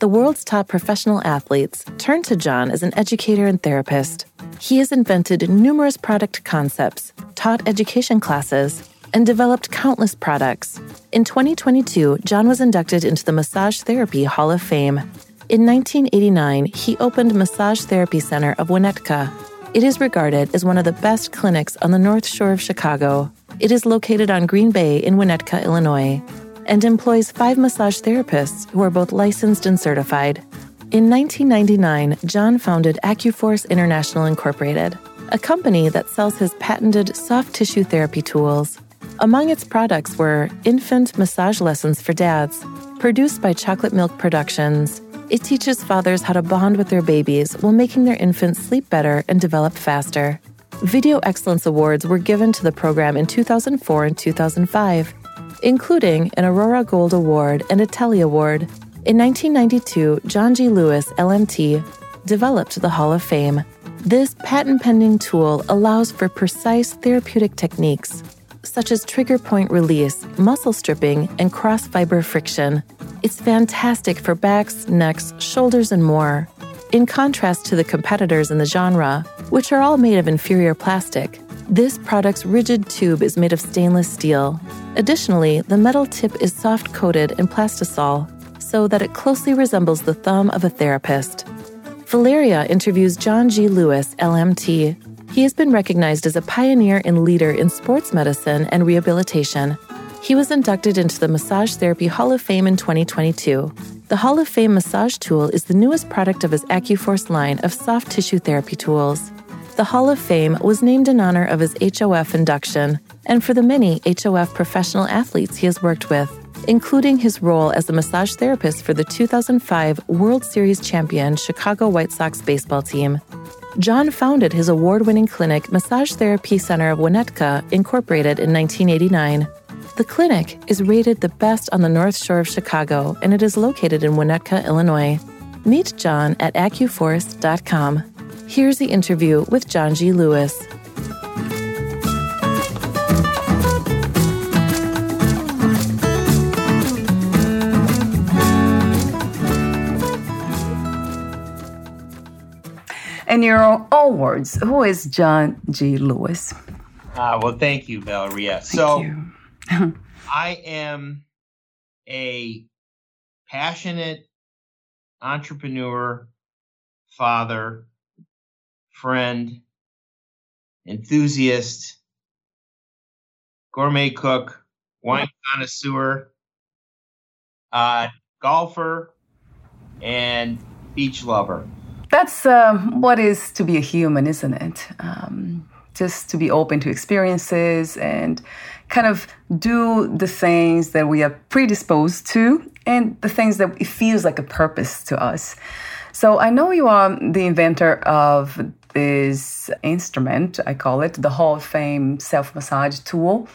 The world's top professional athletes turn to John as an educator and therapist. He has invented numerous product concepts, taught education classes, and developed countless products. In 2022, John was inducted into the Massage Therapy Hall of Fame. In 1989, he opened Massage Therapy Center of Winnetka. It is regarded as one of the best clinics on the North Shore of Chicago. It is located on Green Bay in Winnetka, Illinois and employs five massage therapists who are both licensed and certified. In 1999, John founded AcuForce International Incorporated, a company that sells his patented soft tissue therapy tools. Among its products were infant massage lessons for dads, produced by Chocolate Milk Productions. It teaches fathers how to bond with their babies while making their infants sleep better and develop faster. Video Excellence Awards were given to the program in 2004 and 2005 including an Aurora Gold Award and a Telly Award. In 1992, John G. Louis, LMT, developed the Hall of Fame. This patent pending tool allows for precise therapeutic techniques, such as trigger point release, muscle stripping, and cross fiber friction. It's fantastic for backs, necks, shoulders, and more. In contrast to the competitors in the genre, which are all made of inferior plastic, this product's rigid tube is made of stainless steel. Additionally, the metal tip is soft coated in plastisol so that it closely resembles the thumb of a therapist. Valeria interviews John G. Louis, LMT. He has been recognized as a pioneer and leader in sports medicine and rehabilitation. He was inducted into the Massage Therapy Hall of Fame in 2022. The Hall of Fame massage tool is the newest product of his AcuForce line of soft tissue therapy tools. The Hall of Fame was named in honor of his HOF induction and for the many HOF professional athletes he has worked with, including his role as a massage therapist for the 2005 World Series champion Chicago White Sox baseball team. John founded his award winning clinic, Massage Therapy Center of Winnetka, Incorporated, in 1989. The clinic is rated the best on the North Shore of Chicago and it is located in Winnetka, Illinois. Meet John at AcuForce.com. Here's the interview with John G. Louis. In your own words, who is John G. Louis? Uh, well, thank you, Valeria. Thank so, you. I am a passionate entrepreneur, father, friend, enthusiast, gourmet cook, wine connoisseur, uh, golfer, and beach lover. That's um, what is to be a human, isn't it? Um, just to be open to experiences and kind of do the things that we are predisposed to and the things that it feels like a purpose to us. So I know you are the inventor of this instrument, I call it the Hall of Fame self massage tool.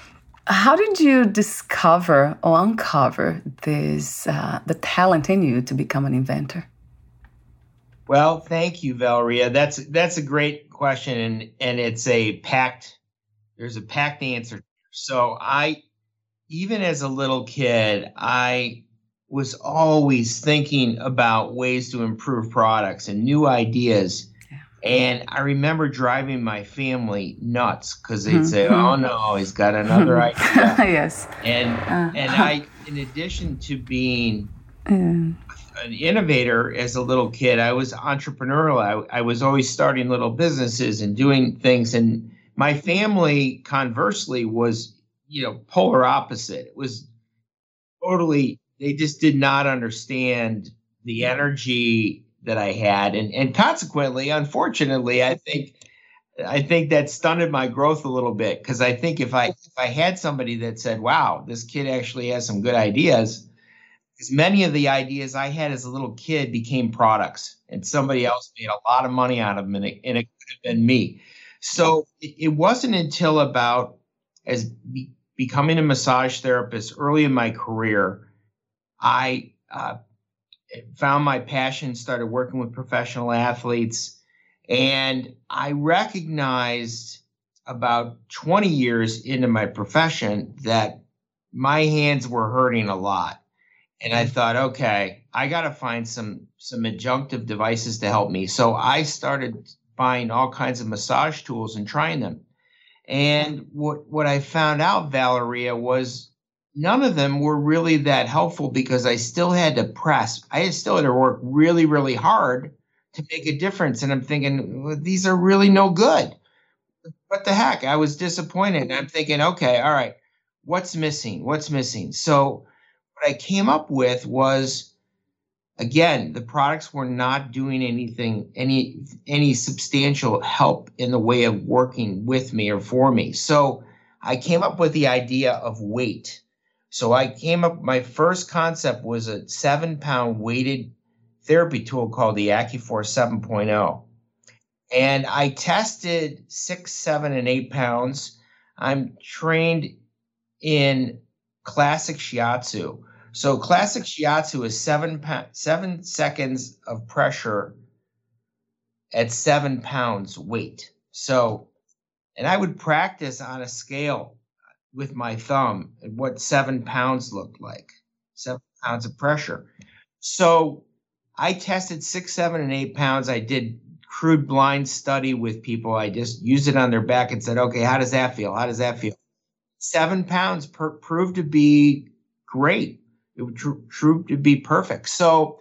How did you discover or uncover this uh, the talent in you to become an inventor? Well, thank you, Valeria. That's that's a great question, and and it's a packed. There's a packed answer. So I, even as a little kid, I was always thinking about ways to improve products and new ideas. And I remember driving my family nuts because they'd say, Mhm. "Oh no, he's got another idea." yes. And Uh, and I, in addition to being an innovator as a little kid. I was entrepreneurial. I, I was always starting little businesses and doing things. And my family, conversely, was, you know, polar opposite. It was totally, they just did not understand the energy that I had. And, and consequently, unfortunately, I think I think that stunted my growth a little bit because I think if I if I had somebody that said, "Wow, this kid actually has some good ideas," because many of the ideas I had as a little kid became products, and somebody else made a lot of money out of them, and it, and it could have been me. So it, it wasn't until about as be, becoming a massage therapist early in my career, I uh, found my passion, started working with professional athletes and I recognized about 20 years into my profession that my hands were hurting a lot. And I thought, okay, I got to find some some adjunctive devices to help me. So I started buying all kinds of massage tools and trying them. And what what I found out, Valeria, was none of them were really that helpful because I still had to press. I still had to work really, really hard to make a difference. And I'm thinking, well, these are really no good. What the heck? I was disappointed. And I'm thinking, okay, all right, what's missing? What's missing? So what I came up with was again, the products were not doing anything, any any substantial help in the way of working with me or for me. So I came up with the idea of weight. So I came up, my first concept was a seven pound weighted therapy tool called the AcuForce 7.0. And I tested six, seven, and eight pounds. I'm trained in classic shiatsu. So classic mm-hmm. shiatsu is seven seven seconds of pressure at seven pounds weight. So, and I would practice on a scale with my thumb and what seven pounds looked like, seven pounds of pressure. So I tested six, seven, and eight pounds. I did crude blind study with people. I just used it on their back and said, okay, how does that feel? How does that feel? Seven pounds per, proved to be great. It would tr- proved to be perfect. So,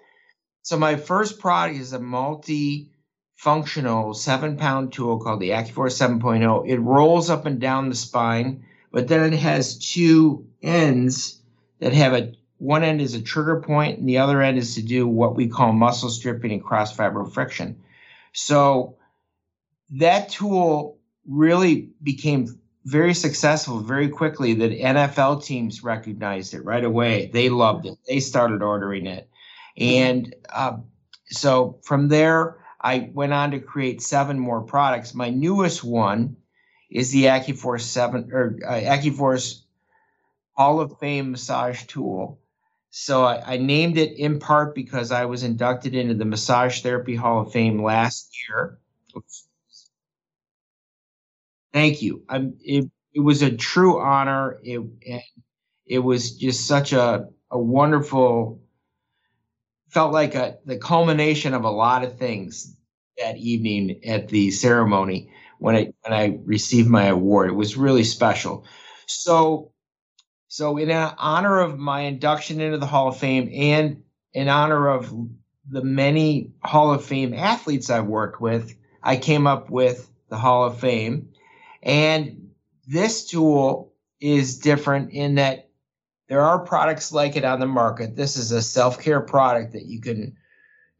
so my first product is a multi-functional seven-pound tool called the AcuForce 7.0. It rolls up and down the spine, but then it has two ends that have a one end is a trigger point, and the other end is to do what we call muscle stripping and cross fiber friction. So that tool really became very successful very quickly that NFL teams recognized it right away. They loved it. They started ordering it. And uh, so from there, I went on to create seven more products. My newest one is the AcuForce 7 or uh, AcuForce Hall of Fame massage tool. So I, I, named it in part because I was inducted into the Massage Therapy Hall of Fame last year. Oops. Thank you. I'm, it, it was a true honor. It, it was just such a, a wonderful, felt like a, the culmination of a lot of things that evening at the ceremony when I, when I received my award. It was really special. So so, in honor of my induction into the Hall of Fame and in honor of the many Hall of Fame athletes I've worked with, I came up with the Hall of Fame. And this tool is different in that there are products like it on the market. This is a self care product that you can,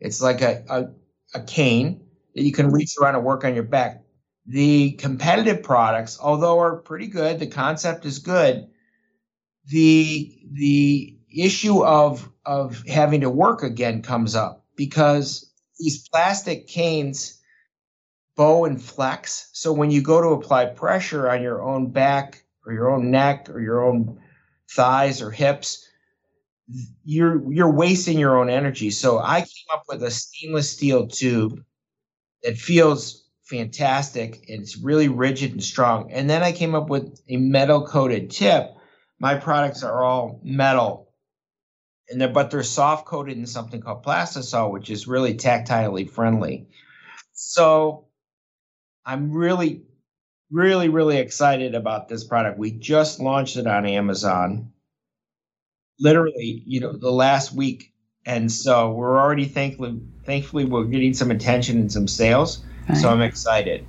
it's like a, a, a cane that you can reach around and work on your back. The competitive products, although are pretty good, the concept is good the the issue of of having to work again comes up because these plastic canes bow and flex. So when you go to apply pressure on your own back or your own neck or your own thighs or hips, you're you're wasting your own energy. So I came up with a stainless steel tube that feels fantastic it's really rigid and strong. And then I came up with a metal coated tip my products are all metal and they're but they're soft coated in something called plastisol which is really tactilely friendly so i'm really really really excited about this product we just launched it on amazon literally you know the last week and so we're already thankfully thankfully we're getting some attention and some sales. Right. So I'm excited.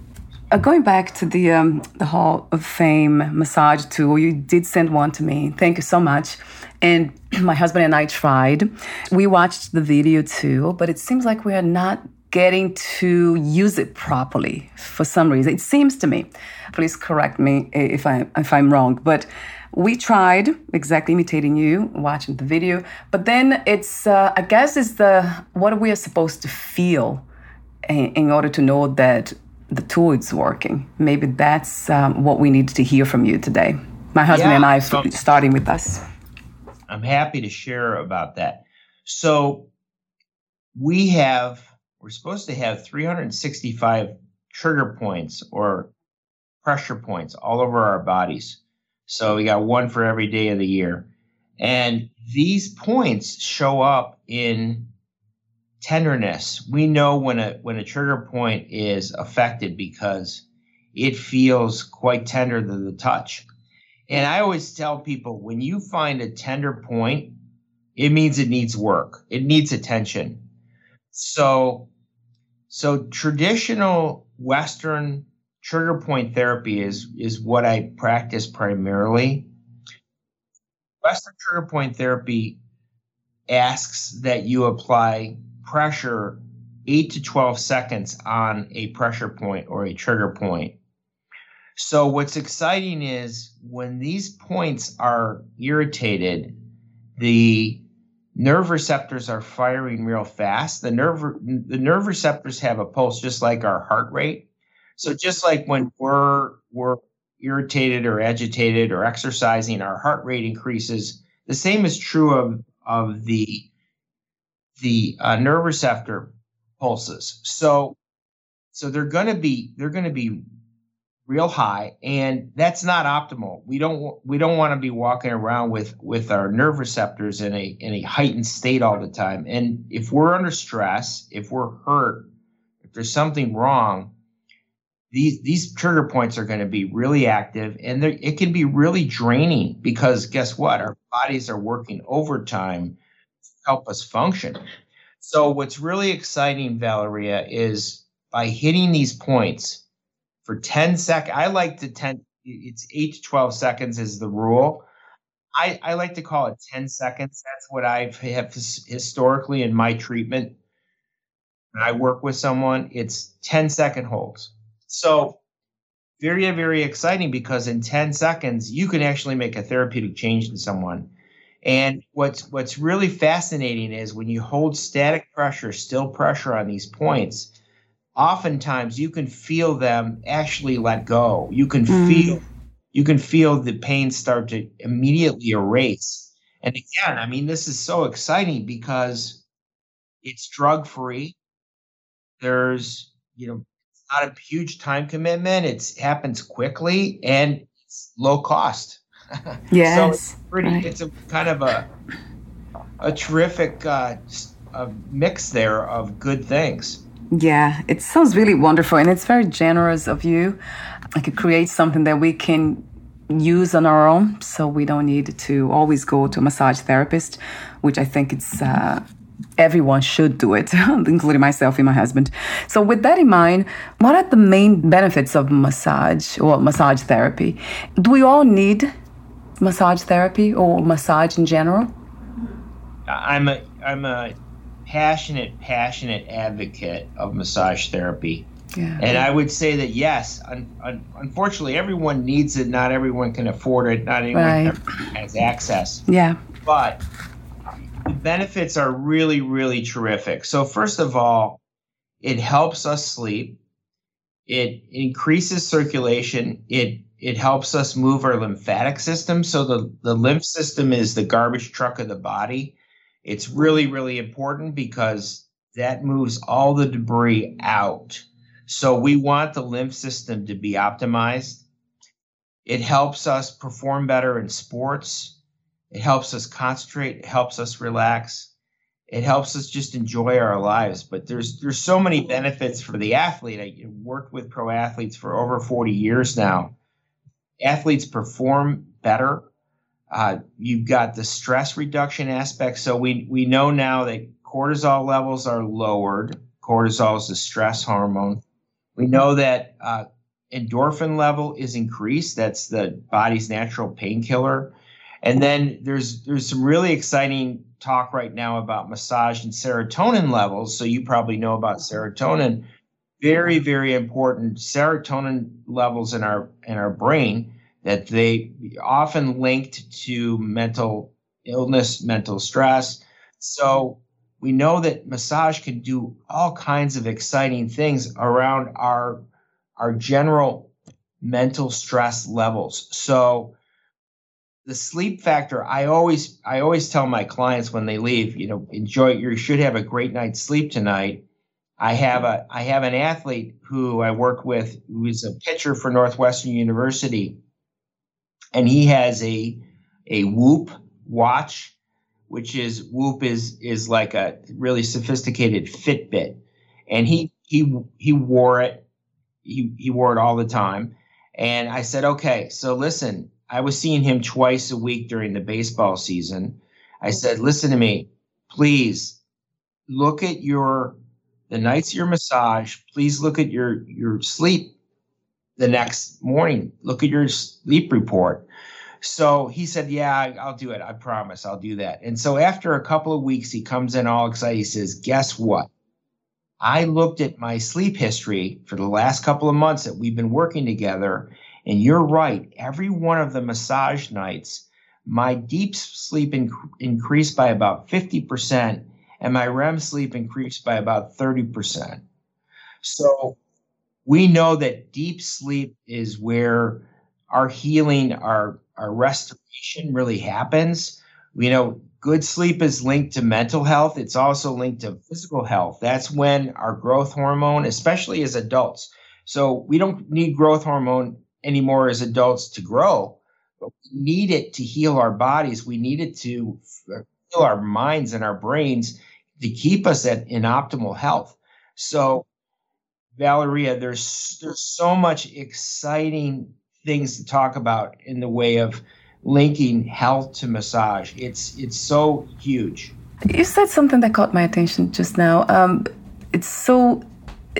Uh, going back to the um, the Hall of Fame massage tool, you did send one to me. Thank you so much. And my husband and I tried. We watched the video too, but it seems like we are not getting to use it properly for some reason. It seems to me. Please correct me if I if I'm wrong, but we tried exactly imitating you watching the video but then it's uh, i guess it's the what we are supposed to feel in, in, order to know that the tool is working. Maybe that's um, what we need to hear from you today. My husband yeah, and i so starting with us. I'm happy to share about that. So we have we're supposed to have 365 trigger points or pressure points all over our bodies. So we got one for every day of the year. And these points show up in tenderness. We know when a when a trigger point is affected because it feels quite tender to the touch. And I always tell people when you find a tender point, it means it needs work. It needs attention. So so traditional western trigger point therapy is is what I practice primarily. Western trigger point therapy asks that you apply pressure 8 to 12 seconds on a pressure point or a trigger point. So what's exciting is when these points are irritated, the nerve receptors are firing real fast. The nerve the nerve receptors have a pulse just like our heart rate. So just like when we're we're irritated or agitated or exercising, our heart rate increases. The same is true of of the the uh, nerve receptor pulses. So so they're going to be they're going to be real high and that's not optimal. We don't we don't want to be walking around with with our nerve receptors in a in a heightened state all the time. And if we're under stress, if we're hurt, if there's something wrong, these these trigger points are going to be really active and it can be really draining because guess what our bodies are working overtime help us function. So what's really exciting valeria is by hitting these points for 10 seconds i like to 10 it's 8 to 12 seconds is the rule. I, I like to call it 10 seconds. That's what i've historically in my treatment. When i work with someone it's 10 second holds. So very, very exciting because in 10 seconds, you can actually make a therapeutic change in someone. And what's what's really fascinating is when you hold static pressure, still pressure on these points, oftentimes you can feel them actually let go. You can mm. feel you can feel the pain start to immediately erase. And again, I mean, this is so exciting because it's drug free. There's, you know, not a huge time commitment. It happens quickly and it's low cost. Yes. so it's pretty. Right. It's a kind of a a terrific uh, a mix there of good things. Yeah, it sounds really wonderful, and it's very generous of you. I could create something that we can use on our own, so we don't need to always go to a massage therapist, which I think it's uh, everyone should do it, including myself and my husband. So, with that in mind, what are the main benefits of massage or massage therapy? Do we all need massage therapy or massage in general? I'm a I'm a passionate passionate advocate of massage therapy. Yeah. And I would say that yes, un, un, unfortunately, everyone needs it. Not everyone can afford it. Not everyone right. has access. Yeah. But the benefits are really, really terrific. So, first of all, it helps us sleep. It increases circulation. It it helps us move our lymphatic system. So the, the lymph system is the garbage truck of the body. It's really, really important because that moves all the debris out. So we want the lymph system to be optimized. It helps us perform better in sports. It helps us concentrate, it helps us relax. It helps us just enjoy our lives. But there's there's so many benefits for the athlete. I worked with pro athletes for over 40 years now. Athletes perform better. Uh, you've got the stress reduction aspect. So we we know now that cortisol levels are lowered. Cortisol is a stress hormone. We know that uh, endorphin level is increased. That's the body's natural painkiller. And then there's there's some really exciting talk right now about massage and serotonin levels. So you probably know about serotonin. Very mm-hmm. very important serotonin levels in our in our brain that they often linked to mental illness, mental stress. So we know that massage can do all kinds of exciting things around our our general mental stress levels. So the sleep factor, I always I always tell my clients when they leave, you know, enjoy you should have a great night's sleep tonight. I have a I have an athlete who I work with who is a pitcher for Northwestern University. And he has a a Whoop watch, which is Whoop is is like a really sophisticated Fitbit, and he he he wore it. He he wore it all the time, and I said, okay, so listen, I was seeing him twice a week during the baseball season. I said, listen to me, please look at your the nights of your massage. Please look at your your sleep the next morning. Look at your sleep report. So he said, Yeah, I'll do it. I promise I'll do that. And so after a couple of weeks, he comes in all excited. He says, Guess what? I looked at my sleep history for the last couple of months that we've been working together. And you're right. Every one of the massage nights, my deep sleep inc- increased by about 50%, and my REM sleep increased by about 30%. So we know that deep sleep is where our healing, our our restoration really happens. You know, good sleep is linked to mental health. It's also linked to physical health. That's when our growth hormone, especially as adults. So we don't need growth hormone anymore as adults to grow, but we need it to heal our bodies. We need it to uh, our minds and our brains to keep us at in optimal health. So Valeria, there's there's so much exciting things to talk about in the way of linking health to massage. It's it's so huge. You said something that caught my attention just now. Um, it's so.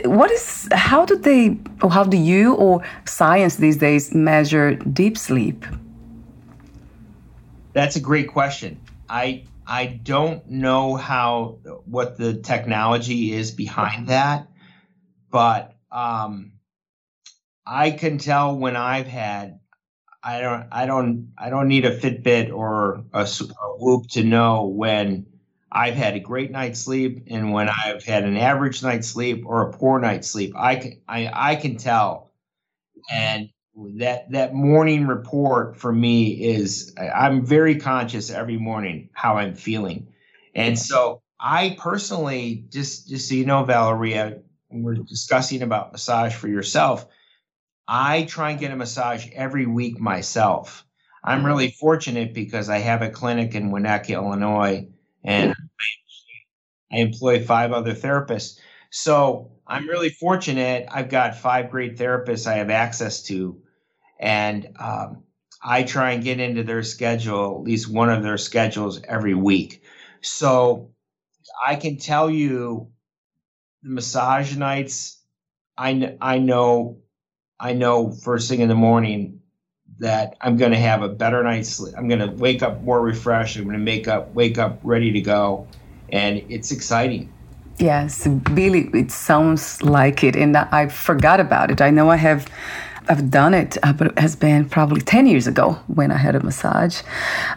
What is? How do they? Or how do you or science these days measure deep sleep? That's a great question. I I don't know how what the technology is behind that but um, I can tell when I've had I don't I don't I don't need a Fitbit or a, a Whoop to know when I've had a great night's sleep and when I've had an average night's sleep or a poor night's sleep. I can I, I can tell, and that that morning report for me is I'm very conscious every morning how I'm feeling, and so I personally just just so you know, Valeria, we're discussing about massage for yourself, I try and get a massage every week myself. I'm really fortunate because I have a clinic in Winnetka, Illinois, and I employ five other therapists. So I'm really fortunate. I've got five great therapists I have access to, and um, I try and get into their schedule, at least one of their schedules every week. So I can tell you the massage nights, I I know I know first thing in the morning that I'm going to have a better night's sleep. I'm going to wake up more refreshed. I'm going to make up wake up ready to go, and it's exciting. Yes, Billy, it sounds like it, and I forgot about it. I know I have I've done it, uh, but it has been probably 10 years ago when I had a massage.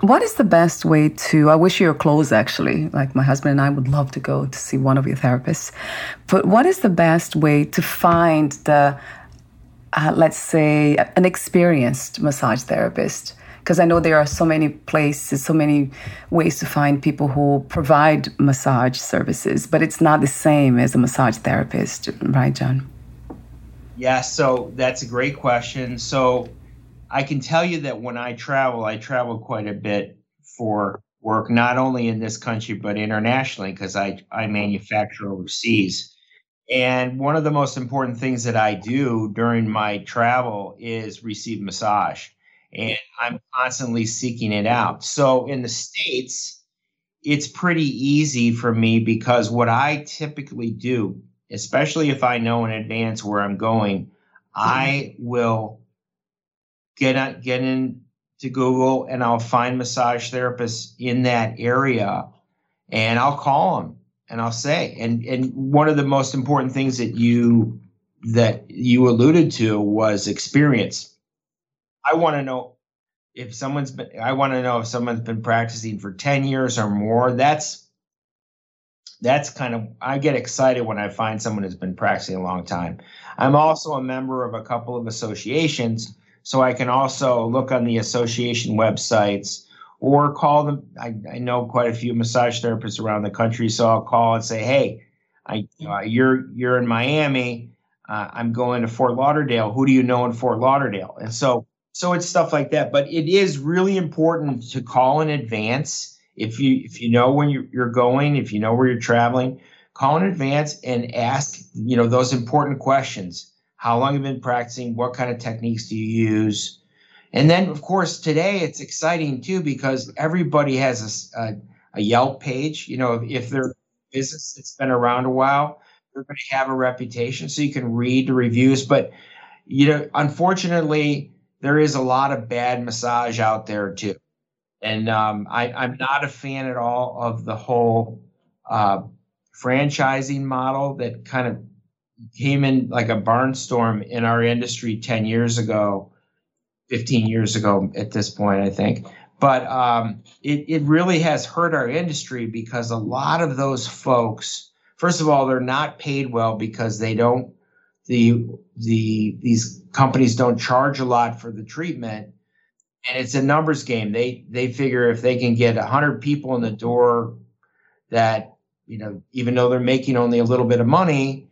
What is the best way to? I wish you were close actually. Like my husband and I would love to go to see one of your therapists. But what is the best way to find the, uh, let's say, an experienced massage therapist? Because I know there are so many places, so many ways to find people who provide massage services, but it's not the same as a massage therapist, right, John? Yeah, so that's a great question. So I can tell you that when I travel, I travel quite a bit for work, not only in this country, but internationally, because I, I manufacture overseas. And one of the most important things that I do during my travel is receive massage. and I'm constantly seeking it out. So in the States, it's pretty easy for me because what I typically do, especially if I know in advance where I'm going, I will get on, get into Google and I'll find massage therapists in that area and I'll call them and I'll say and and one of the most important things that you that you alluded to was experience. I want to know if someone's been I want to know if someone's been practicing for 10 years or more. That's that's kind of I get excited when I find someone who's been practicing a long time. I'm also a member of a couple of associations, so I can also look on the association websites or call them. I, I know quite a few massage therapists around the country, so I'll call and say, "Hey, I, uh, you're you're in Miami. Uh, I'm going to Fort Lauderdale. Who do you know in Fort Lauderdale?" And so so it's stuff like that. But it is really important to call in advance if you if you know when you're, going, if you know where you're traveling, call in advance and ask you know those important questions. How long have you been practicing? What kind of techniques do you use? And then, of course, today it's exciting too because everybody has a, a, a Yelp page. You know, if, if they're business that's been around a while, they're going to have a reputation, so you can read the reviews. But you know, unfortunately, there is a lot of bad massage out there too. And um, I, I'm not a fan at all of the whole uh, franchising model that kind of came in like a barnstorm in our industry 10 years ago 15 years ago at this point, I think. But um, it, it really has hurt our industry because a lot of those folks, first of all, they're not paid well because they don't the the these companies don't charge a lot for the treatment and it's a numbers game. They they figure if they can get 100 people in the door that you know even though they're making only a little bit of money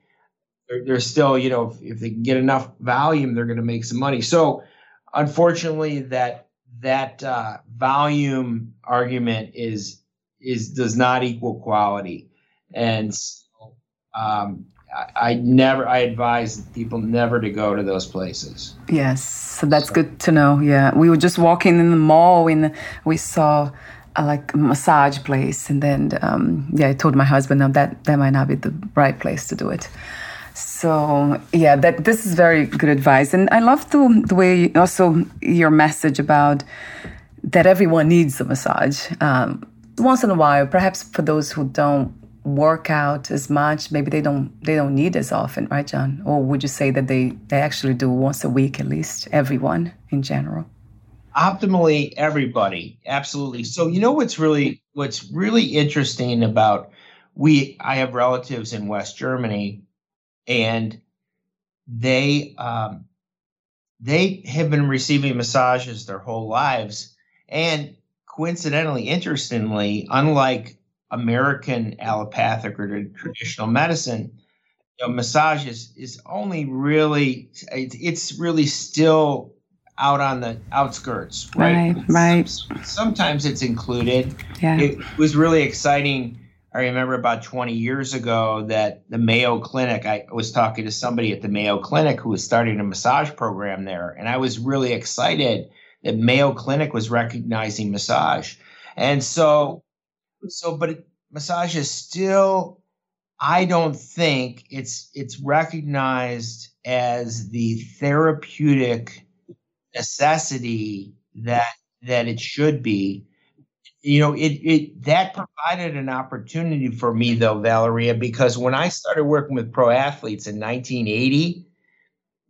they're, they're still you know if, if they can get enough volume they're going to make some money. So unfortunately, that that uh, volume argument is is does not equal quality, and so, um, I, never I advise people never to go to those places. Yes, so that's so. good to know. Yeah, we were just walking in the mall and we saw a like massage place, and then um, yeah, I told my husband, no, that that might not be the right place to do it. So yeah, that this is very good advice, and I love the the way also your message about that everyone needs a massage um, once in a while. Perhaps for those who don't work out as much, maybe they don't they don't need as often, right, John? Or would you say that they they actually do once a week at least? Everyone in general. Optimally, everybody, absolutely. So you know what's really what's really interesting about we I have relatives in West Germany and they um, they have been receiving massages their whole lives, and coincidentally, interestingly, unlike American allopathic or traditional medicine, you know, massage is, is only really it's really still out on the outskirts, right? Right, right. Sometimes it's included. Yeah. It was really exciting I remember about 20 years ago that the Mayo Clinic, I was talking to somebody at the Mayo Clinic who was starting a massage program there. And I was really excited that Mayo Clinic was recognizing massage. And so, so, but it, massage is still, I don't think it's, it's recognized as the therapeutic necessity that, that it should be. You know it it that provided an opportunity for me though valeria because when i started working with pro athletes in 1980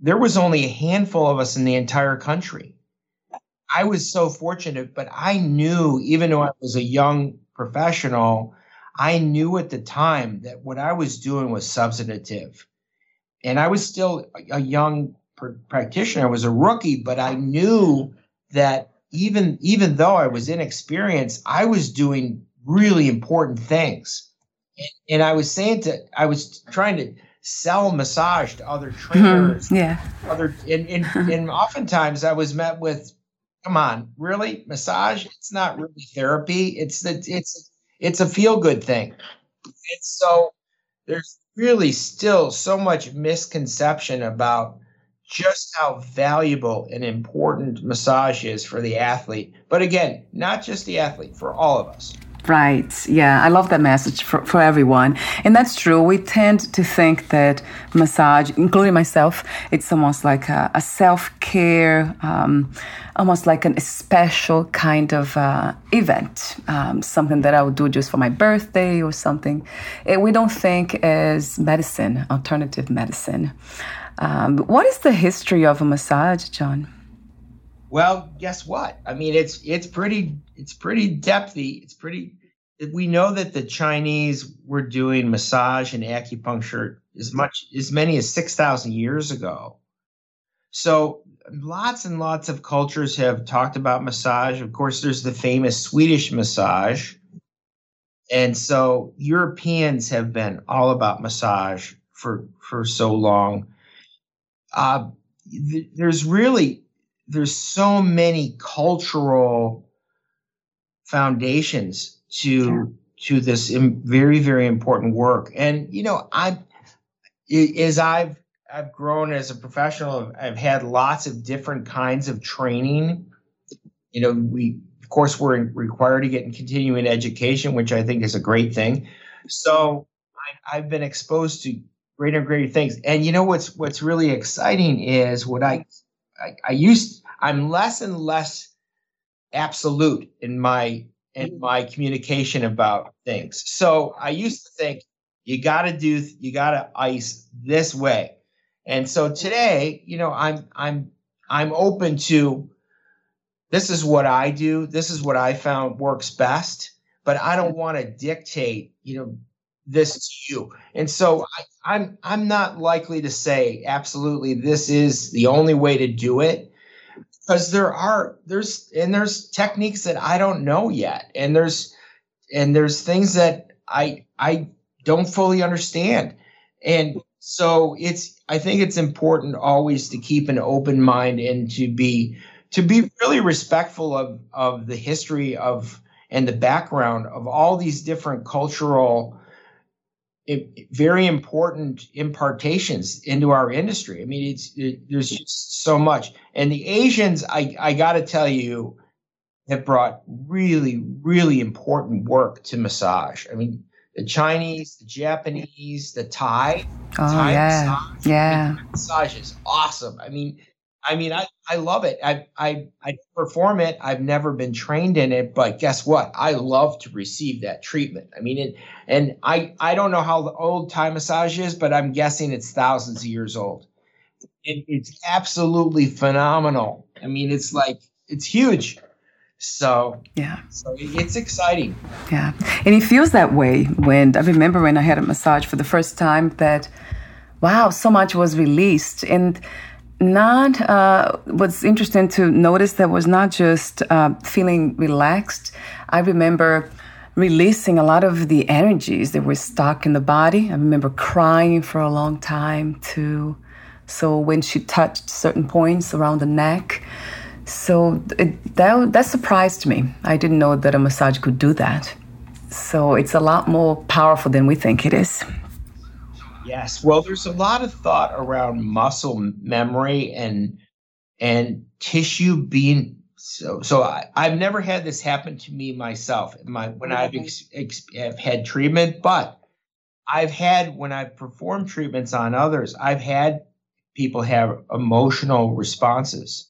there was only a handful of us in the entire country. I was so fortunate but i knew even though i was a young professional i knew at the time that what i was doing was substantive and i was still a young pr- practitioner i was a rookie but i knew that even even though I was inexperienced, I was doing really important things. And, and I was saying to I was trying to sell massage to other mm-hmm. trainers. Mm-hmm. Yeah. Other and, and and oftentimes I was met with, come on, really? Massage? It's not really therapy. It's the it's it's a feel good thing. And so there's really still so much misconception about just how valuable and important massage is for the athlete. But again, not just the athlete, for all of us. Right. Yeah, I love that message for, for everyone. And that's true. We tend to think that massage, including myself, it's almost like a, a self care, um, almost like a special kind of uh, event, um, something that I would do just for my birthday or something. And we don't think as medicine, alternative medicine. Um, what is the history of a massage, John? Well, guess what? I mean, it's it's pretty it's pretty depthy. It's pretty. We know that the Chinese were doing massage and acupuncture as much as many as six thousand years ago. So lots and lots of cultures have talked about massage. Of course, there's the famous Swedish massage. And so Europeans have been all about massage for for so long. Uh, th- there's really there's so many cultural foundations to to this very very important work. And you know i as i've i've grown as a professional i've had lots of different kinds of training. You know we of course we're required to get in continuing education which i think is a great thing. So I, i've been exposed to greater and greater things. And you know what's what's really exciting is what i I, I used I'm less and less absolute in my in mm. my communication about things. So I used to think you got to do you got to ice this way. And so today, you know, I'm I'm I'm open to this is what I do. This is what I found works best, but I don't want to dictate, you know, this to you. And so I, I'm I'm not likely to say absolutely this is the only way to do it because there are there's and there's techniques that I don't know yet, and there's and there's things that I I don't fully understand, and so it's I think it's important always to keep an open mind and to be to be really respectful of of the history of and the background of all these different cultural very important impartations into our industry. I mean, it's it, there's just so much, and the Asians, I I got to tell you, have brought really really important work to massage. I mean, the Chinese, the Japanese, the Thai. Oh Thai yeah, massage, yeah. I mean, massage is awesome. I mean, I mean, I, I love it. I, I, I perform it. I've never been trained in it, but guess what? I love to receive that treatment. I mean, it, and I, I don't know how old Thai massage is, but I'm guessing it's thousands of years old. It, it's absolutely phenomenal. I mean, it's like, it's huge. So yeah, so it's exciting. Yeah, and it feels that way when I remember when I had a massage for the first time that, wow, so much was released and not uh, what's interesting to notice that was not just uh, feeling relaxed. I remember releasing a lot of the energies that were stuck in the body. I remember crying for a long time too. So when she touched certain points around the neck so it, that, that surprised me. I didn't know that a massage could do that. So it's a lot more powerful than we think it is Yes. Well, there's a lot of thought around muscle memory and and tissue being so. So I, have never had this happen to me myself. My when I've mm-hmm. ex, ex, have had treatment, but I've had when I've performed treatments on others, I've had people have emotional responses.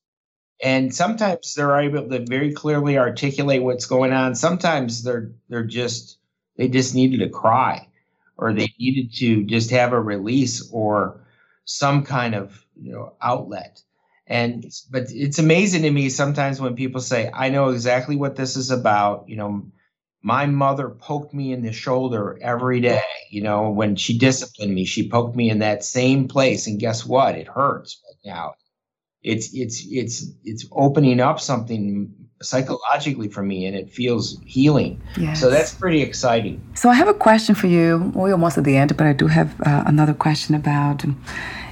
And sometimes they're able to very clearly articulate what's going on. Sometimes they're they're just they just needed to cry or they needed to just have a release or some kind of you know outlet. And but it's amazing to me sometimes when people say i know exactly what this is about. You know my mother poked me in the shoulder every day. You know when she disciplined me she poked me in that same place and guess what? It hurts right now. It's it's it's it's opening up something psychologically for me and it feels healing. Yes. So that's pretty exciting. So I have a question for you. We're almost at the end, but I do have uh, another question about.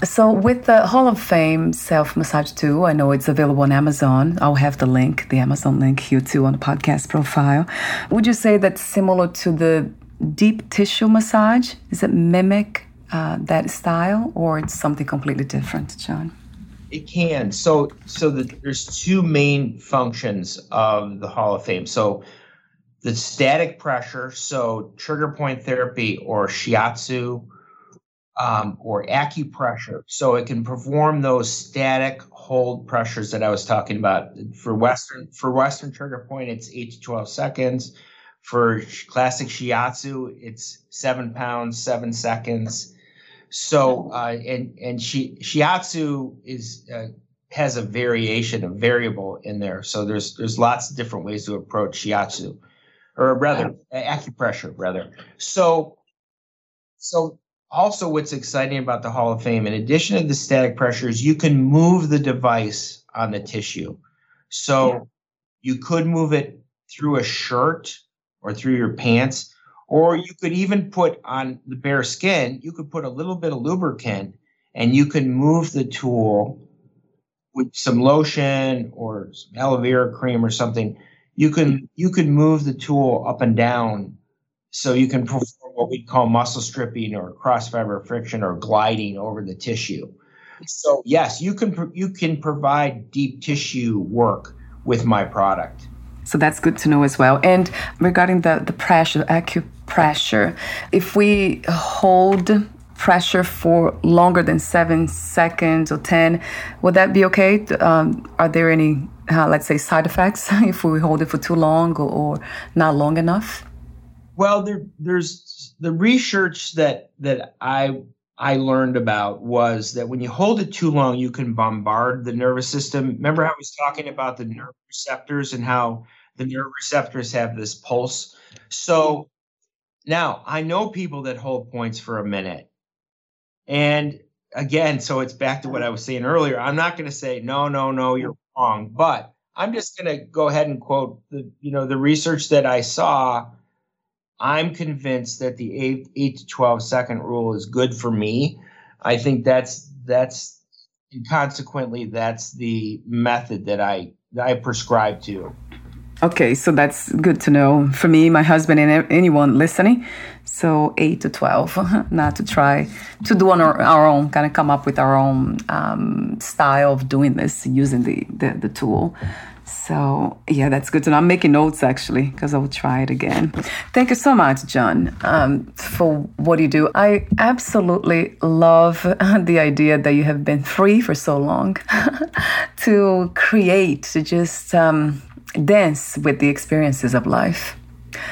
So with the Hall of Fame Self Massage 2, I know it's available on Amazon. I'll have the link, the Amazon link here too on the podcast profile. Would you say that's similar to the deep tissue massage? Is it mimic uh, that style or it's something completely different, John? It can. So so the, there's two main functions of the Hall of Fame. So the static pressure, so trigger point therapy or shiatsu um, or acupressure. So it can perform those static hold pressures that I was talking about. For Western for Western trigger point, it's eight to twelve seconds. For classic shiatsu, it's seven pounds, seven seconds. So uh, and and shi, shiatsu is uh, has a variation, a variable in there. So there's there's lots of different ways to approach shiatsu, or rather acupressure, rather. So so also what's exciting about the Hall of Fame, in addition to the static pressures, you can move the device on the tissue. So you could move it through a shirt or through your pants, or you could even put on the bare skin, you could put a little bit of lubricant and you can move the tool with some lotion or some aloe vera cream or something. You can you can move the tool up and down so you can perform what we call muscle stripping or cross fiber friction or gliding over the tissue. So yes, you can you can provide deep tissue work with my product. So that's good to know as well. And regarding the the pressure, acupressure, if we hold pressure for longer than seven seconds or ten, would that be okay? Um, are there any, uh, let's say, side effects if we hold it for too long or, or not long enough? Well, there, there's the research that that I I learned about was that when you hold it too long, you can bombard the nervous system. Remember, I was talking about the nerve receptors and how the nerve receptors have this pulse. So now I know people that hold points for a minute. And again, so it's back to what I was saying earlier. I'm not going to say, no, no, no, you're wrong. But I'm just going to go ahead and quote the, you know, the research that I saw I'm convinced that the eight, eight to 12 second rule is good for me. I think that's, that's, and consequently, that's the method that I, that I prescribe to. Okay, so that's good to know for me, my husband, and anyone listening. So, 8 to 12, not to try to do on our, our own, kind of come up with our own um, style of doing this using the, the, the tool. So, yeah, that's good to know. I'm making notes actually because I will try it again. Thank you so much, John, um, for what you do. I absolutely love the idea that you have been free for so long to create, to just um, dance with the experiences of life.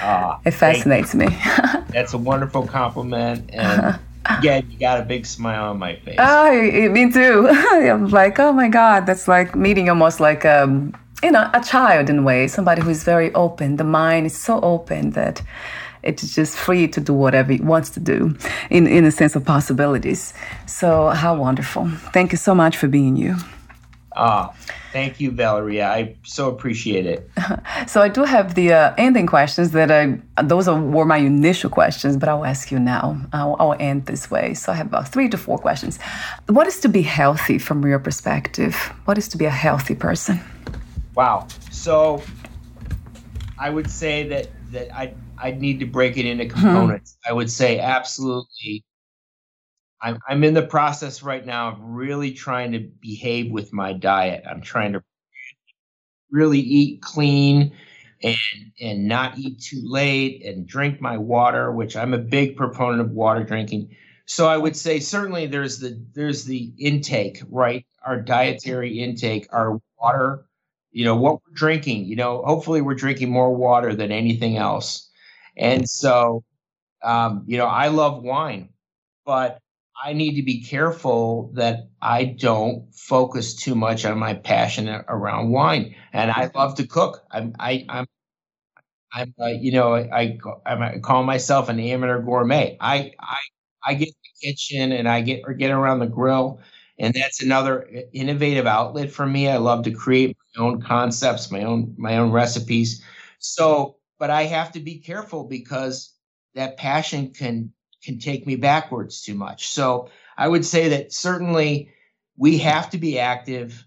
Ah, it fascinates me. that's a wonderful compliment. And again, you got a big smile on my face. Oh, me too. I'm like, oh my God, that's like meeting almost like um, you know, a child in a way, somebody who is very open. The mind is so open that it's just free to do whatever it wants to do in, in a sense of possibilities. So, how wonderful. Thank you so much for being you. Ah, thank you, Valeria. I so appreciate it. so, I do have the uh, ending questions that I, those are, were my initial questions, but I'll ask you now. I'll, I'll end this way. So, I have about three to four questions. What is to be healthy from your perspective? What is to be a healthy person? Wow. So I would say that that I I'd need to break it into hmm. components. I would say absolutely. I'm I'm in the process right now of really trying to behave with my diet. I'm trying to really eat clean and and not eat too late and drink my water, which I'm a big proponent of water drinking. So I would say certainly there's the there's the intake, right? Our dietary intake, our water you know what we're drinking you know hopefully we're drinking more water than anything else. And so um, you know i love wine but i need to be careful that i don't focus too much on my passion around wine. And i love to cook. I'm I, i'm i'm uh, you know I, I i call myself an amateur gourmet. I i i get in the kitchen and i get or get around the grill and that's another uh, innovative outlet for me. I love to create my own concepts my own my own recipes. So but i have to be careful because that passion can can take me backwards too much. So i would say that certainly we have to be active.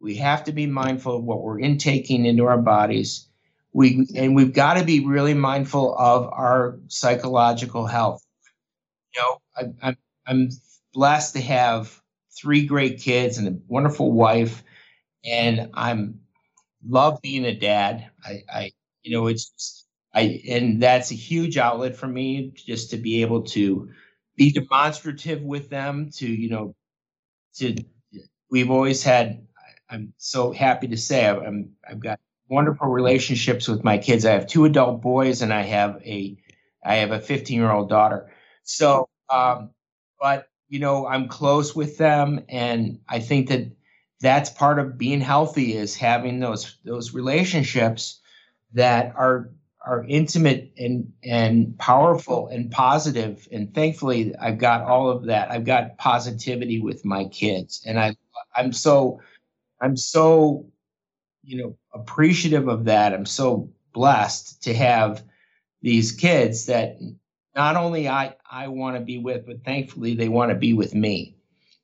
We have to be mindful of what we're intaking into our bodies. We and we've got to be really mindful of our psychological health. You know I, I'm, I'm blessed to have three great kids and a wonderful wife, and I'm love being a dad. I, I you know, it's I and that's a huge outlet for me just to be able to be demonstrative with them. To you know, to we've always had. I'm so happy to say I'm I've got wonderful relationships with my kids. I have two adult boys and I have a I have a 15 year old daughter. So, um, but you know, I'm close with them, and I think that that's part of being healthy is having those those relationships that are are intimate and and powerful and positive. And thankfully I've got all of that. I've got positivity with my kids and I I'm so I'm so you know appreciative of that. I'm so blessed to have these kids that not only I I want to be with but thankfully they want to be with me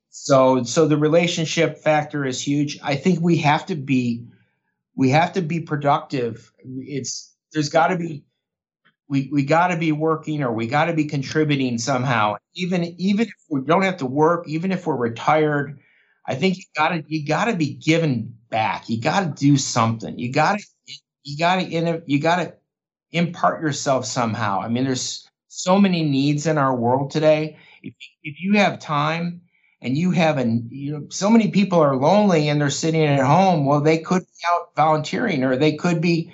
so so the relationship factor is huge I think we have to be we have to be productive. It's there's got to be we we got to be working or we got to be contributing somehow. Even even if we don't have to work, even if we're retired, I think you got to you got to be given back. You got to do something. You got to you got to you got to impart yourself somehow. I mean, there's so many needs in our world today. If if you have time and you have an you know so many people are lonely and they're sitting at home well they could be out volunteering or they could be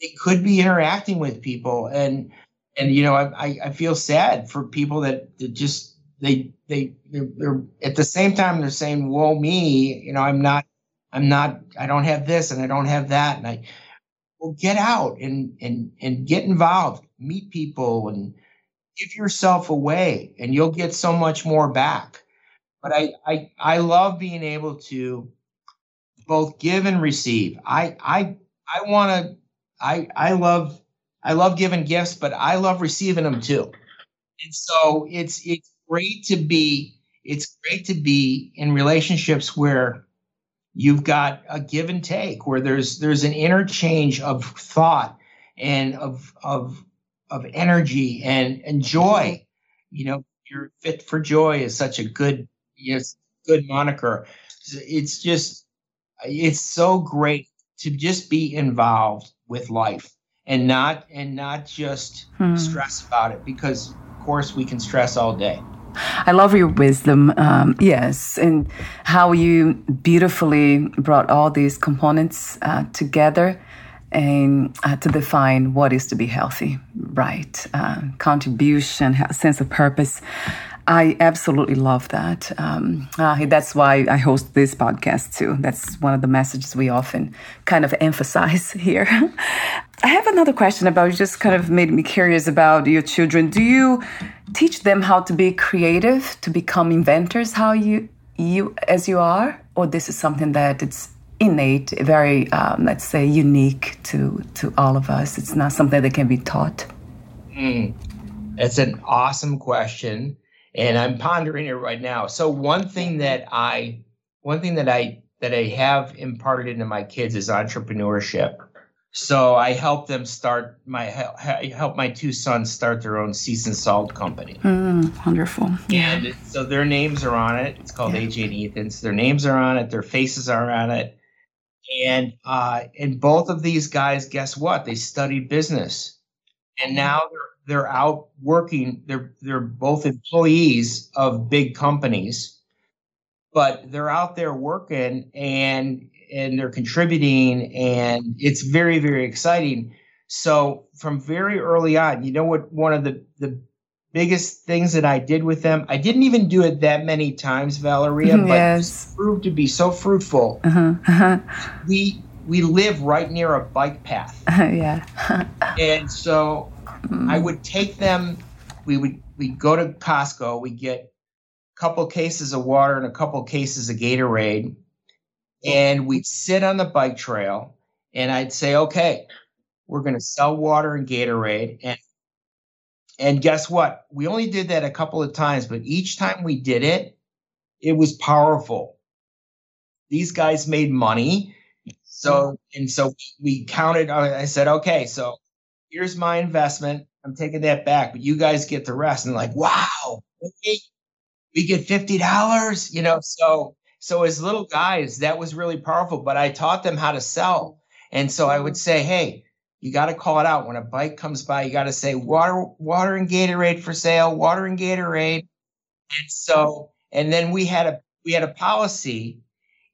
they could be interacting with people and and you know i i feel sad for people that, that just they they they're, they're at the same time they're saying well me you know i'm not i'm not i don't have this and i don't have that and i well get out and and and get involved meet people and give yourself away and you'll get so much more back but I, I I love being able to both give and receive. I I I want to I I love I love giving gifts, but I love receiving them too. And so it's it's great to be it's great to be in relationships where you've got a give and take, where there's there's an interchange of thought and of of of energy and and joy. You know, your fit for joy is such a good yes, good moniker. It's just, it's so great to just be involved with life and not and not just hmm. stress about it because of course we can stress all day. I love your wisdom, um, yes, and how you beautifully brought all these components uh, together and uh, to define what is to be healthy, right? Uh, contribution, sense of purpose. I absolutely love that. Um, uh, that's why I host this podcast too. That's one of the messages we often kind of emphasize here. I have another question about you, just kind of made me curious about your children. Do you teach them how to be creative, to become inventors, how you, you as you are? Or this is something that it's innate, very, um, let's say, unique to, to all of us? It's not something that can be taught? Mm, it's an awesome question and I'm pondering it right now. So one thing that I one thing that I that I have imparted into my kids is entrepreneurship. So I help them start my help my two sons start their own seasoned salt company. Mm, wonderful. And so their names are on it. It's called yeah. AJ and Ethan. So their names are on it. Their faces are on it. And uh, and both of these guys, guess what? They studied business, and now they're they're out working. They're they're both employees of big companies, but they're out there working and and they're contributing, and it's very very exciting. So from very early on, you know what? One of the the biggest things that I did with them, I didn't even do it that many times, Valeria, but yes. it proved to be so fruitful. Uh-huh. Uh-huh. We we live right near a bike path. Uh, yeah. and so Mm. I would take them. We would we go to Costco. We get a couple cases of water and a couple cases of Gatorade, and we'd sit on the bike trail. And I'd say, okay, we're going to sell water and Gatorade, and and guess what? We only did that a couple of times, but each time we did it, it was powerful. These guys made money. So, and so we counted. I said, okay, so here's my investment. I'm taking that back, but you guys get the rest. And like, wow, okay, we get $50, you know. So so as little guys, that was really powerful. But I taught them how to sell. And so I would say, hey, you got to call it out when a bike comes by. You got to say water, water and Gatorade for sale, water and Gatorade. And so, and then we had a we had a policy.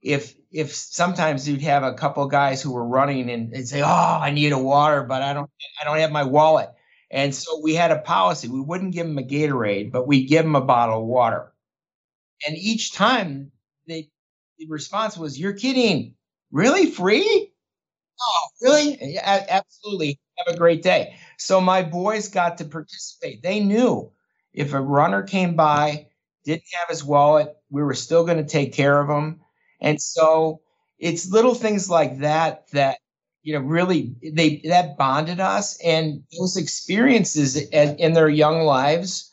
If if sometimes you'd have a couple guys who were running and they'd say, "Oh, I need a water, but I don't I don't have my wallet." And so we had a policy. We wouldn't give them a Gatorade, but we'd give them a bottle of water. And each time they the response was, "You're kidding? Really free? Oh, really? Yeah, absolutely. Have a great day." So my boys got to participate. They knew if a runner came by, didn't have his wallet, we were still going to take care of him. And so it's little things like that that you know really they that bonded us and those experiences in, in their young lives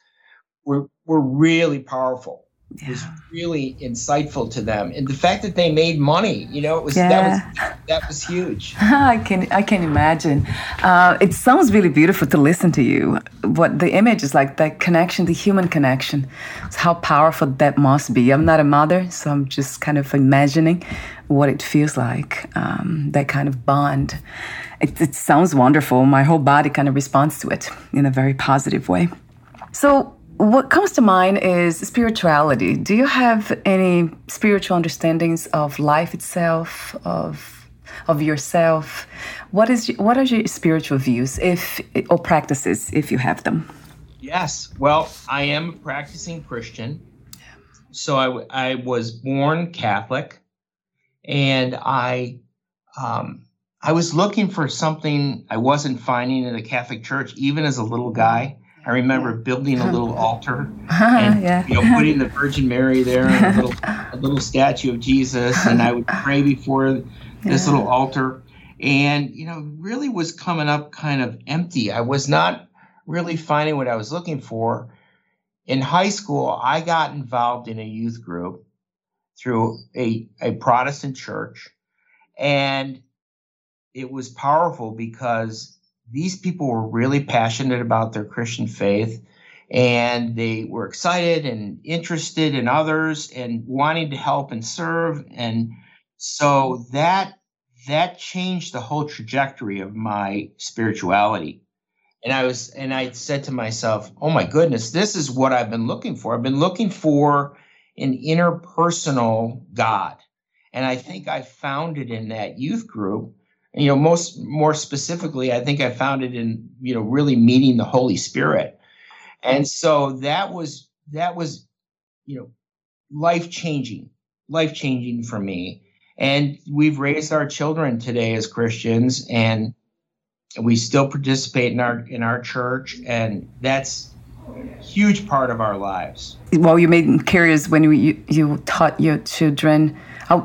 were were really powerful yeah. was really insightful to them. And the fact that they made money you know it was yeah. that was that was huge. I can i can imagine. Uh, it sounds really beautiful to listen to you what the image is like that connection the human connection—it's how powerful that must be. I'm not a mother so i'm just kind of imagining what it feels like um, that kind of bond. It, it sounds wonderful. My whole body kind of responds to it in a very positive way. So what comes to mind is spirituality. Do you have any spiritual understandings of life itself, of of yourself? What is what are your spiritual views, if or practices, if you have them? Yes. Well, I am a practicing Christian. So I, I was born Catholic, and I um, I was looking for something I wasn't finding in the Catholic Church, even as a little guy. I remember building a little altar and yeah. you know putting the Virgin Mary there and a little, a little statue of Jesus, and I would pray before this little altar, and you know really was coming up kind of empty. I was not really finding what I was looking for. In high school, I got involved in a youth group through a, a Protestant church, and it was powerful because these people were really passionate about their Christian faith and they were excited and interested in others and wanting to help and serve. And so that that changed the whole trajectory of my spirituality. And i was and i said to myself oh my goodness this is what i've been looking for. I've been looking for an interpersonal god. And i think i found it in that youth group you know most more specifically i think i found it in you know really meeting the holy spirit. And so that was that was you know life changing life changing for me. And we've raised our children today as christians and we still participate in our in our church and that's a huge part of our lives. Well you made me curious when you you taught your children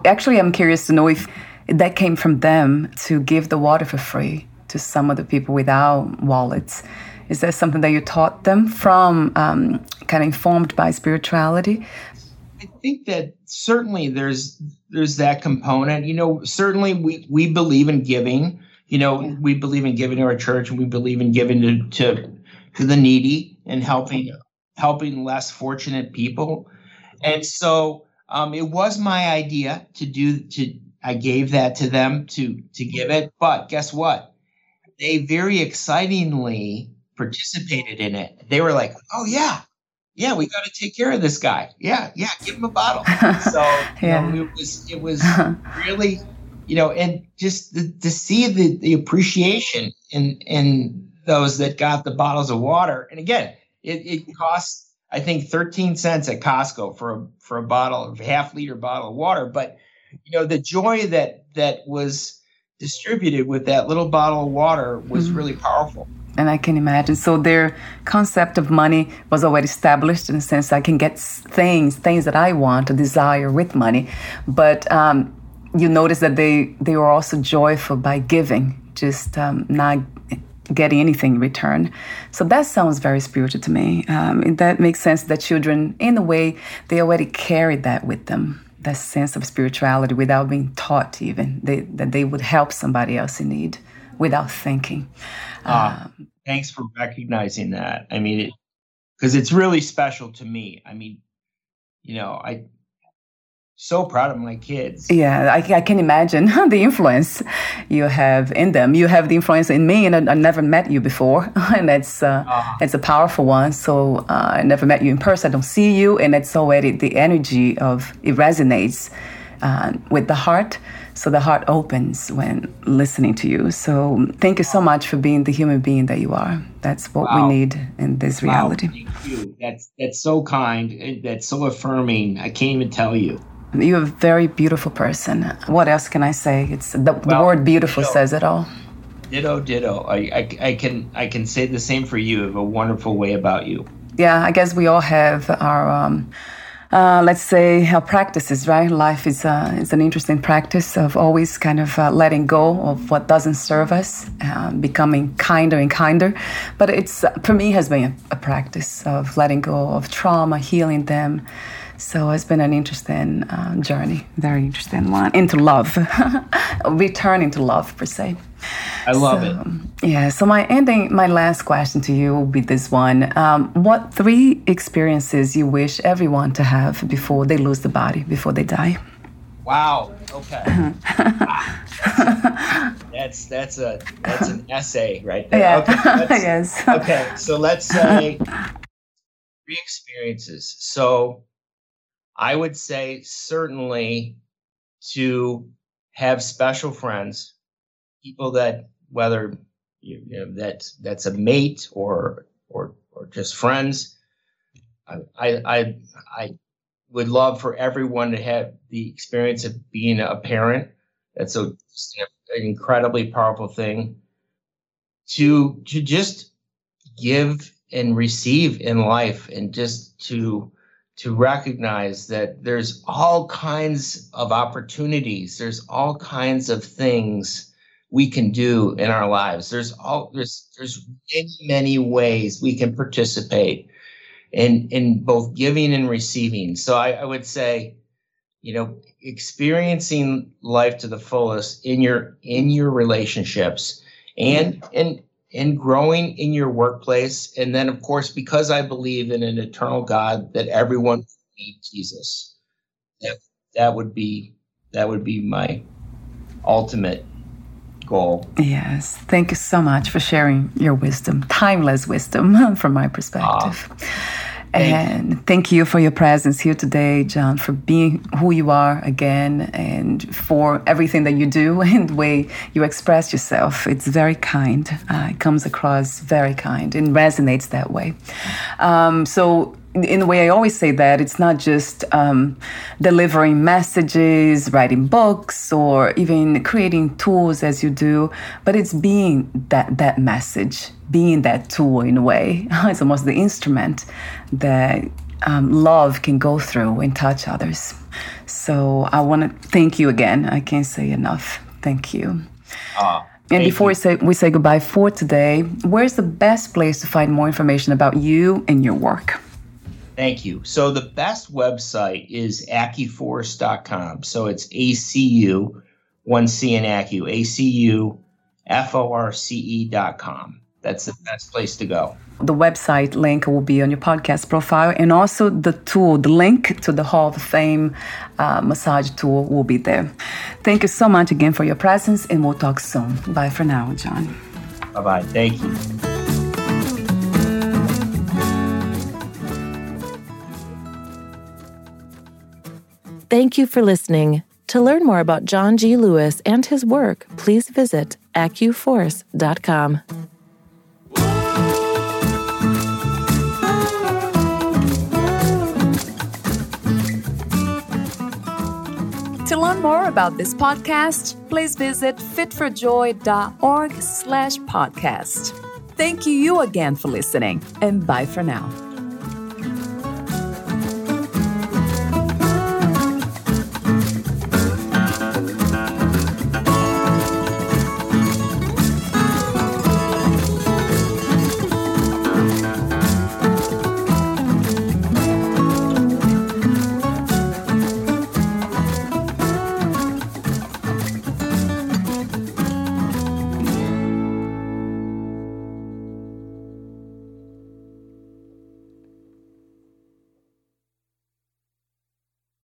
actually i'm curious to know if that came from them to give the water for free to some of the people without wallets. Is that something that you taught them from, um, kind of informed by spirituality? I think that certainly there's there's that component. You know, certainly we we believe in giving. You know, yeah. we believe in giving to our church, and we believe in giving to to, to the needy and helping helping less fortunate people. And so um, it was my idea to do to I gave that to them to to give it. But guess what? They very excitingly participated in it. They were like, "Oh yeah, yeah, we got to take care of this guy. Yeah, yeah, give him a bottle." So yeah. know, it was it was really, you know, and just the, to see the the appreciation in in those that got the bottles of water. And again, it, it costs I think 13 cents at Costco for a for a bottle, a half liter bottle of water, but you know the joy that that was distributed with that little bottle of water was mm-hmm. really powerful and I can imagine. So their concept of money was already established in the sense I can get things, things that I want, a desire with money. But um, you notice that they they were also joyful by giving, just um, not getting anything in return. So that sounds very spiritual to me. Um, that makes sense that children, in a way, they already carried that with them that sense of spirituality without being taught even they, that they would help somebody else in need without thinking. Uh, um, thanks for recognizing that. I mean because it, it's really special to me. I mean you know, I so proud of my kids. Yeah, I, I, can imagine the influence you have in them. You have the influence in me, and I, I never met you before, and that's uh, uh, it's a powerful one. So uh, I never met you in person. I don't see you, and it's already the energy of it resonates uh, with the heart. So the heart opens when listening to you. So thank you so much for being the human being that you are. That's what wow. we need in this reality. Wow, thank you. That's that's so kind. That's so affirming. I can't even tell you. You're a very beautiful person. What else can I say? It's the, well, the word beautiful ditto. says it all. Ditto, ditto. I, I, I can I can say the same for you. Have a wonderful way about you. Yeah, I guess we all have our. Um, uh, let's say our practices, right? Life is uh, is an interesting practice of always kind of uh, letting go of what doesn't serve us, um, becoming kinder and kinder. But it's for me has been a, a practice of letting go of trauma, healing them, so it's been an interesting uh, journey, very interesting one into love, returning to love per se. I love so, it. Yeah. So my ending, my last question to you will be this one: um, What three experiences you wish everyone to have before they lose the body, before they die? Wow. Okay. that's that's a that's an essay right there. Yeah. Okay, yes. Okay. So let's say three experiences. So I would say certainly to have special friends, people that whether you, know that that's a mate or or or just friends. I, I I would love for everyone to have the experience of being a parent. That's a, an incredibly powerful thing. To to just give and receive in life, and just to to recognize that there's all kinds of opportunities. There's all kinds of things we can do in our lives. There's all there's there's many many ways we can participate in in both giving and receiving. So I, I would say you know experiencing life to the fullest in your in your relationships and and and growing in your workplace. And then, of course, because I believe in an eternal God, that everyone needs Jesus. That, that would be that would be my ultimate goal. Yes. Thank you so much for sharing your wisdom, timeless wisdom from my perspective. Ah. And thank you for your presence here today, John, for being who you are again and for everything that you do and the way you express yourself. It's very kind. Uh, it comes across very kind and resonates that way. Um, so, in the way I always say that, it's not just um, delivering messages, writing books, or even creating tools as you do, but it's being that that message, being that tool in a way. It's almost the instrument that um, love can go through and touch others. So I want to thank you again. I can't say enough. Thank you. Uh, and before we say we say goodbye for today, where's the best place to find more information about you and your work? Thank you. So the best website is acuforce.com. So it's ACU, one C in Acu, ACU, F O R C E.com. That's the best place to go. The website link will be on your podcast profile, and also the tool, the link to the Hall of Fame uh, massage tool will be there. Thank you so much again for your presence, and we'll talk soon. Bye for now, John. Bye bye. Thank you. Thank you for listening. To learn more about John G. Louis and his work, please visit acuforce.com. To learn more about this podcast, please visit fitforjoy.org slash podcast. Thank you again for listening, and bye for now.